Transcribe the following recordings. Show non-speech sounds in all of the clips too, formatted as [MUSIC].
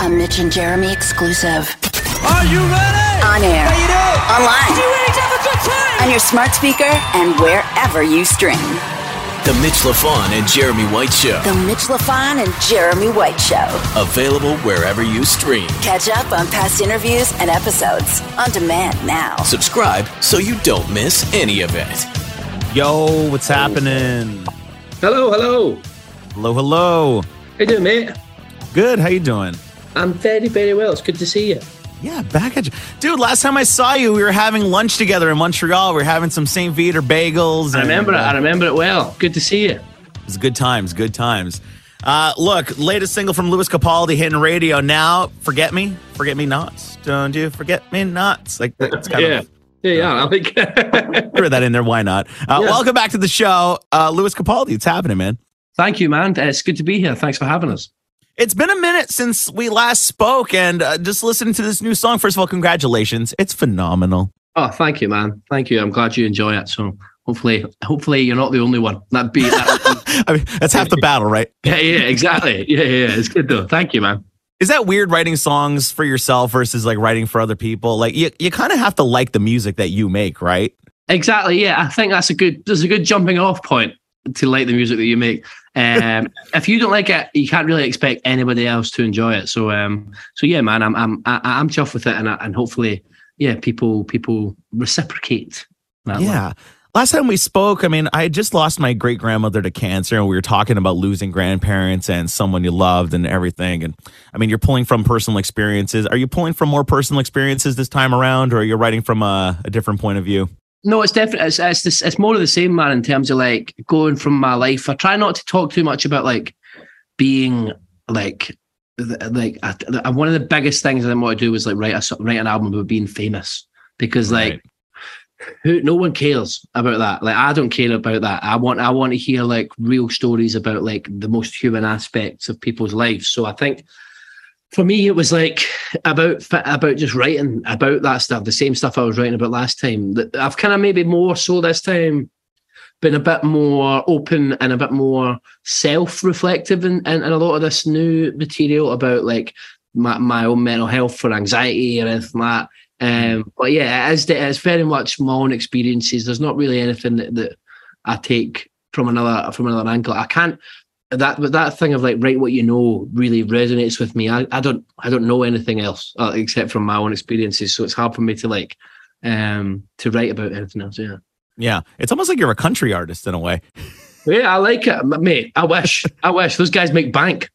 A Mitch and Jeremy exclusive. Are you ready? On air. How you doing? Online. You ready to have a good time? On your smart speaker and wherever you stream. The Mitch LaFon and Jeremy White Show. The Mitch LaFon and Jeremy White Show. Available wherever you stream. Catch up on past interviews and episodes on demand now. Subscribe so you don't miss any of it. Yo, what's happening? Hello, hello. Hello, hello. How you doing, mate? Good. How you doing? I'm very, very well. It's good to see you. Yeah, back at you, dude. Last time I saw you, we were having lunch together in Montreal. We were having some Saint Viateur bagels. I and, remember it. uh, I remember it well. Good to see you. It's good times. Good times. Uh, look, latest single from Lewis Capaldi hitting radio now. Forget me, forget me nots. Don't you forget me nots? Like it's [LAUGHS] kind Yeah. of Yeah, yeah. I think. throw that in there. Why not? Uh, Yeah. Welcome back to the show, uh, Lewis Capaldi. It's happening, man. Thank you, man. It's good to be here. Thanks for having us. It's been a minute since we last spoke, and uh, just listening to this new song. First of all, congratulations! It's phenomenal. Oh, thank you, man. Thank you. I'm glad you enjoy it. So hopefully, hopefully you're not the only one. That be that. [LAUGHS] I mean, that's half the battle, right? yeah, yeah, exactly. Yeah, yeah. It's good though. Thank you, man. Is that weird writing songs for yourself versus like writing for other people? Like you, you kind of have to like the music that you make, right? Exactly. Yeah, I think that's a good. There's a good jumping off point to like the music that you make. Um, [LAUGHS] if you don't like it, you can't really expect anybody else to enjoy it. So, um, so yeah, man, I'm I'm I- I'm chuffed with it, and I- and hopefully, yeah, people people reciprocate. Yeah. Last time we spoke, I mean, I had just lost my great grandmother to cancer, and we were talking about losing grandparents and someone you loved and everything. And I mean, you're pulling from personal experiences. Are you pulling from more personal experiences this time around, or are you writing from a, a different point of view? No, it's definitely it's it's, this, it's more of the same, man. In terms of like going from my life, I try not to talk too much about like being like like I, I- one of the biggest things I want to do was like write a write an album about being famous because like Right. who no one cares about that. Like I don't care about that. I want I want to hear like real stories about like the most human aspects of people's lives. So I think for me it was like about about just writing about that stuff, the same stuff I was writing about last time. That I've kind of maybe more so this time been a bit more open and a bit more self-reflective in, in, in a lot of this new material about like my, my own mental health for anxiety or anything like that. Um, but yeah, it is, it's very much my own experiences. There's not really anything that, that I take from another from another angle. I can't that but that thing of like write what you know really resonates with me. I, I don't I don't know anything else uh, except from my own experiences, so it's hard for me to like um to write about anything else. Yeah. Yeah, it's almost like you're a country artist in a way, Yeah, I like it, mate. I wish, I wish those guys make bank.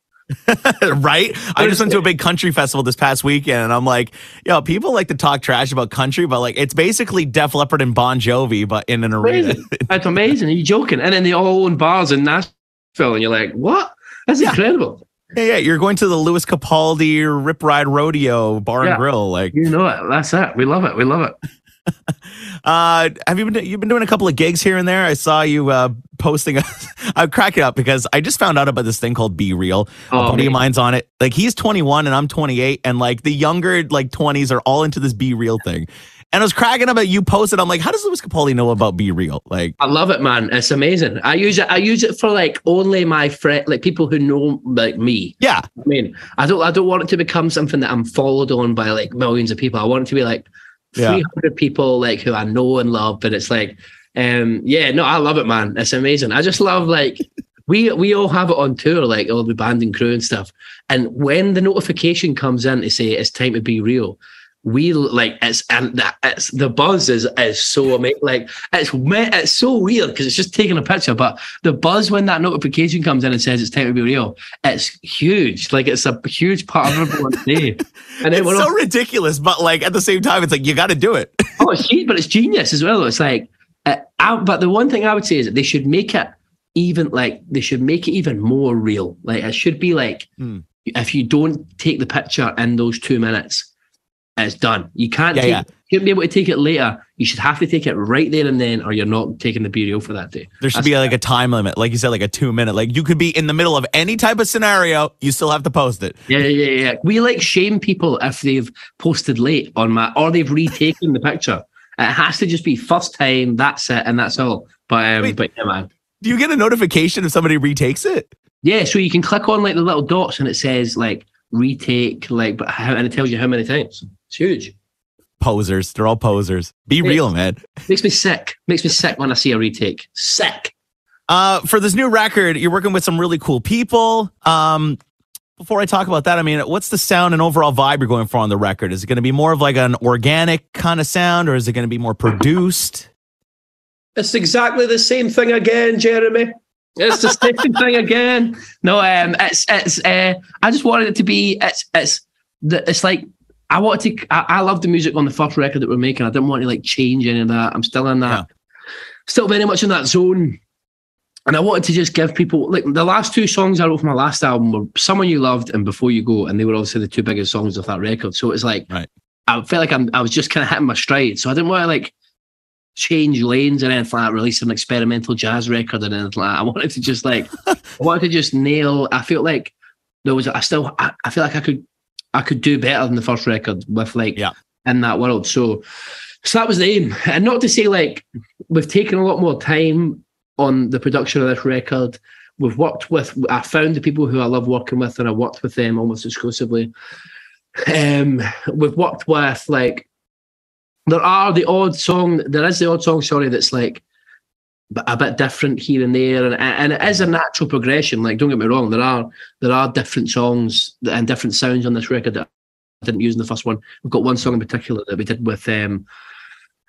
[LAUGHS] right? I just went to a big country festival this past weekend, and I'm like, yo, people like to talk trash about country, but like it's basically Def Leppard and Bon Jovi, but in an arena. That's amazing. Are you joking? And then they all own bars in Nashville, and you're like, what? That's Yeah. incredible. Yeah, yeah, you're going to the Lewis Capaldi Rip Ride Rodeo Bar Yeah. and Grill. Like, You know it. That's it. We love it. We love it. [LAUGHS] uh, have you been you've been doing a couple of gigs here and there? I saw you uh, posting. [LAUGHS] I'm cracking up because I just found out about this thing called BeReal. a Oh, buddy of mine's on it. Like he's 21 and I'm 28, and like the younger like 20s are all into this BeReal thing. And I was cracking up at you posted. I'm like, how does Lewis Capaldi know about Be Real? Like, I love it, man. It's amazing. I use it. I use it for like only my friend, like people who know like me. yeah, I mean, I don't. I don't want it to become something that I'm followed on by like millions of people. I want it to be like Yeah. 300 people like who I know and love. But it's like, um, yeah, no, I love it, man. It's amazing. I just love like [LAUGHS] we we all have it on tour, like all the band and crew and stuff. And when the notification comes in to say it's time to be real, we like it's and that it's the buzz is is so amazing. Like it's it's so weird because it's just taking a picture, but the buzz when that notification comes in and says it's time to be real, it's huge. Like it's a huge part of everyone's [LAUGHS] day. And it's so all, ridiculous, but like at the same time, it's like you got to do it. [LAUGHS] oh, it's genius, but it's genius as well. It's like, uh, I, but the one thing I would say is that they should make it even like they should make it even more real. Like it should be like Hmm. if you don't take the picture in those two minutes, it's done. You can't Yeah, take, yeah. you shouldn't be able to take it later. You should have to take it right there and then, or you're not taking the BeReal for that day. There should That's- be like a time limit, like you said, like a two minute. Like you could be in the middle of any type of scenario, you still have to post it. Yeah, yeah, yeah, yeah. We like shame people if they've posted late on my or they've retaken the picture. It has to just be first time. That's it, and that's all. But um, Wait. but yeah, man. Do you get a notification if somebody retakes it? Yeah, so you can click on like the little dots and it says like retake, like, but how, and it tells you how many times. It's huge. Posers. They're all posers. Be Yeah. real, man. Makes me sick. Makes me sick when I see a retake. Sick. Uh, for this new record, you're working with some really cool people. Um, before I talk about that, I mean, what's the sound and overall vibe you're going for on the record? Is it going to be more of like an organic kind of sound, or is it going to be more produced? It's exactly the same thing again, Jeremy. It's the same [LAUGHS] thing again. No, um, it's it's. Uh, I just wanted it to be. It's it's. The, it's like I wanted to. I, I love the music on the first record that we're making. I didn't want to like change any of that. I'm still in that. Still very much in that zone. And I wanted to just give people like the last two songs I wrote for my last album were "Someone You Loved" and "Before You Go," and they were obviously the two biggest songs of that record. So it's like Right. I felt like I'm, I was just kind of hitting my stride. So I didn't want to like change lanes and anything like that, release an experimental jazz record and anything like that. I wanted to just like, [LAUGHS] I wanted to just nail. I felt like there was, I still, I, I feel like I could, I could do better than the first record with like Yeah. in that world. So, so that was the aim. And not to say like we've taken a lot more time on the production of this record. We've worked with, I found the people who I love working with and I worked with them almost exclusively. Um, we've worked with like there are the odd song there is the odd song sorry that's like a bit different here and there and, and it is a natural progression like don't get me wrong there are there are different songs and different sounds on this record that I didn't use in the first one we've got one song in particular that we did with um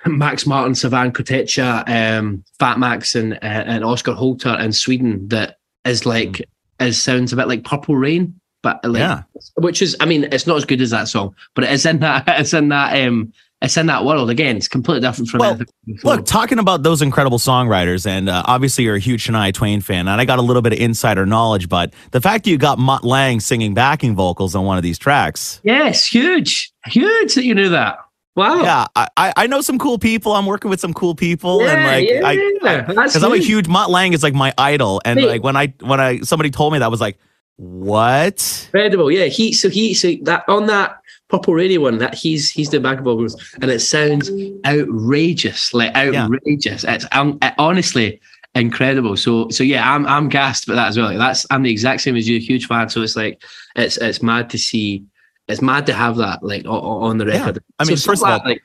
[LAUGHS] Max Martin, Savan Kotecha, um, Fat Max, and uh, and Oscar Holter in Sweden. That is like is sounds a bit like Purple Rain, but like Yeah. which is I mean it's not as good as that song, but it is in that [LAUGHS] it's in that um it's in that world again. It's completely different from Well. Look, talking about those incredible songwriters, and uh, obviously you're a huge Shania Twain fan, and I got a little bit of insider knowledge, but the fact that you got Mutt Lange singing backing vocals on one of these tracks, yes, huge, huge that you knew that. Wow. yeah, I, I know some cool people. I'm working with some cool people, and Yeah, like yeah, I because I'm a huge. Mutt Lange is like my idol, and Mate. like when I when I somebody told me that I was like, what? Incredible, yeah. He so he so that on that Purple Radio one that he's he's the back vocals and it sounds outrageous, like outrageous. It's um, it- honestly incredible. So so yeah, I'm I'm gassed about that as well. Like, that's I'm the exact same as you, a huge fan. So it's like it's it's mad to see. It's mad to have that like on the Yeah. record. I mean, So first of all, like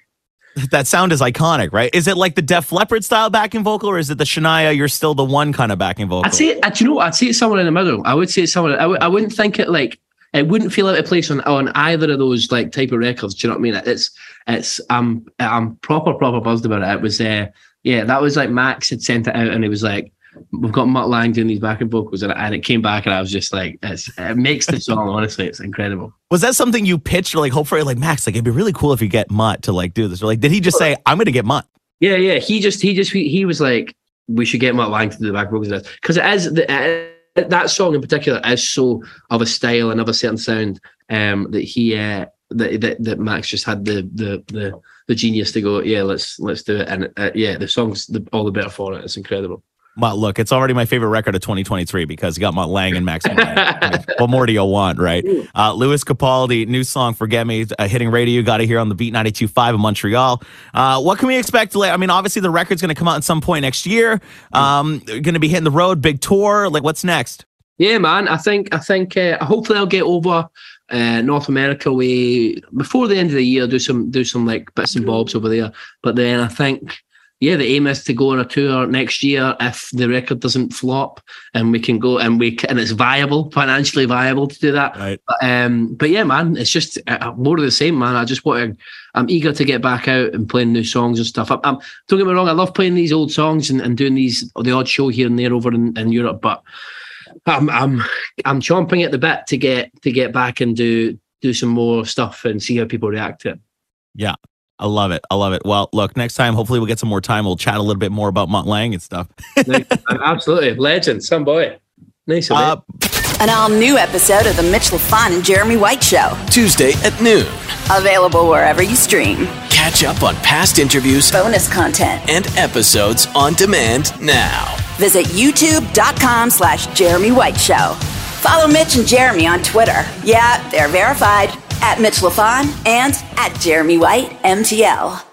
That sound is iconic, right? Is it like the Def Leppard style backing vocal, or is it the Shania? You're still the one kind of backing vocal. I'd say, uh, do you know? I'd say it's somewhere in the middle. I would say it's somewhere. I w- I wouldn't think it like it wouldn't feel out of place on on either of those like type of records. Do you know what I mean? It's it's I'm I'm proper proper buzzed about it. It was uh yeah that was like Max had sent it out and it was like we've got Mutt Lange doing these backing vocals and, and it came back and I was just like it's it makes the song [LAUGHS] honestly it's incredible. Was that something you pitched or like hope for? Like Max, like it'd be really cool if you get Mutt to like do this. Or like, did he just say, "I'm going to get Mutt"? Yeah, yeah. He just he just he, he was like, we should get Mutt Lange to do the back vocals because it is the, that song in particular is so of a style and of a certain sound um, that he uh, that, that that Max just had the the the the genius to go, yeah, let's let's do it, and uh, yeah, the song's the, all the better for it. It's incredible. Look, it's already my favorite record of 2023 because you got Mutt Lange and Max. I mean, [LAUGHS] what more do you want, right? Uh, Lewis Capaldi, new song "Forget Me," uh, hitting radio. You got to hear on the Beat 92.5 in Montreal. Uh, what can we expect? Like, I mean, obviously the record's going to come out at some point next year. Um, going to be hitting the road, big tour. Like, what's next? Yeah, man. I think I think uh, hopefully I'll get over uh, North America way before the end of the year. Do some do some like bits and bobs over there. But then I think yeah, the aim is to go on a tour next year if the record doesn't flop and we can go and we can, and it's viable financially viable to do that. Right. But, um, but yeah, man, it's just uh, more of the same, man. I just want to. I'm eager to get back out and playing new songs and stuff. I'm, I'm don't get me wrong. I love playing these old songs and, and doing these the odd show here and there over in, in Europe, but. I'm I'm I'm chomping at the bit to get to get back and do do some more stuff and see how people react to it. Yeah. I love it. I love it. Well, look, next time, hopefully, we'll get some more time. We'll chat a little bit more about Mutt Lange and stuff. [LAUGHS] Absolutely, legend, some boy, nice Uh. An all new episode of The Mitch LaFon and Jeremy White Show. Tuesday at noon. Available wherever you stream. Catch up on past interviews Bonus content. and episodes on demand now. Visit youtube.com slash Jeremy White Show. Follow Mitch and Jeremy on Twitter. Yeah, they're verified. At Mitch LaFon and at Jeremy White MTL.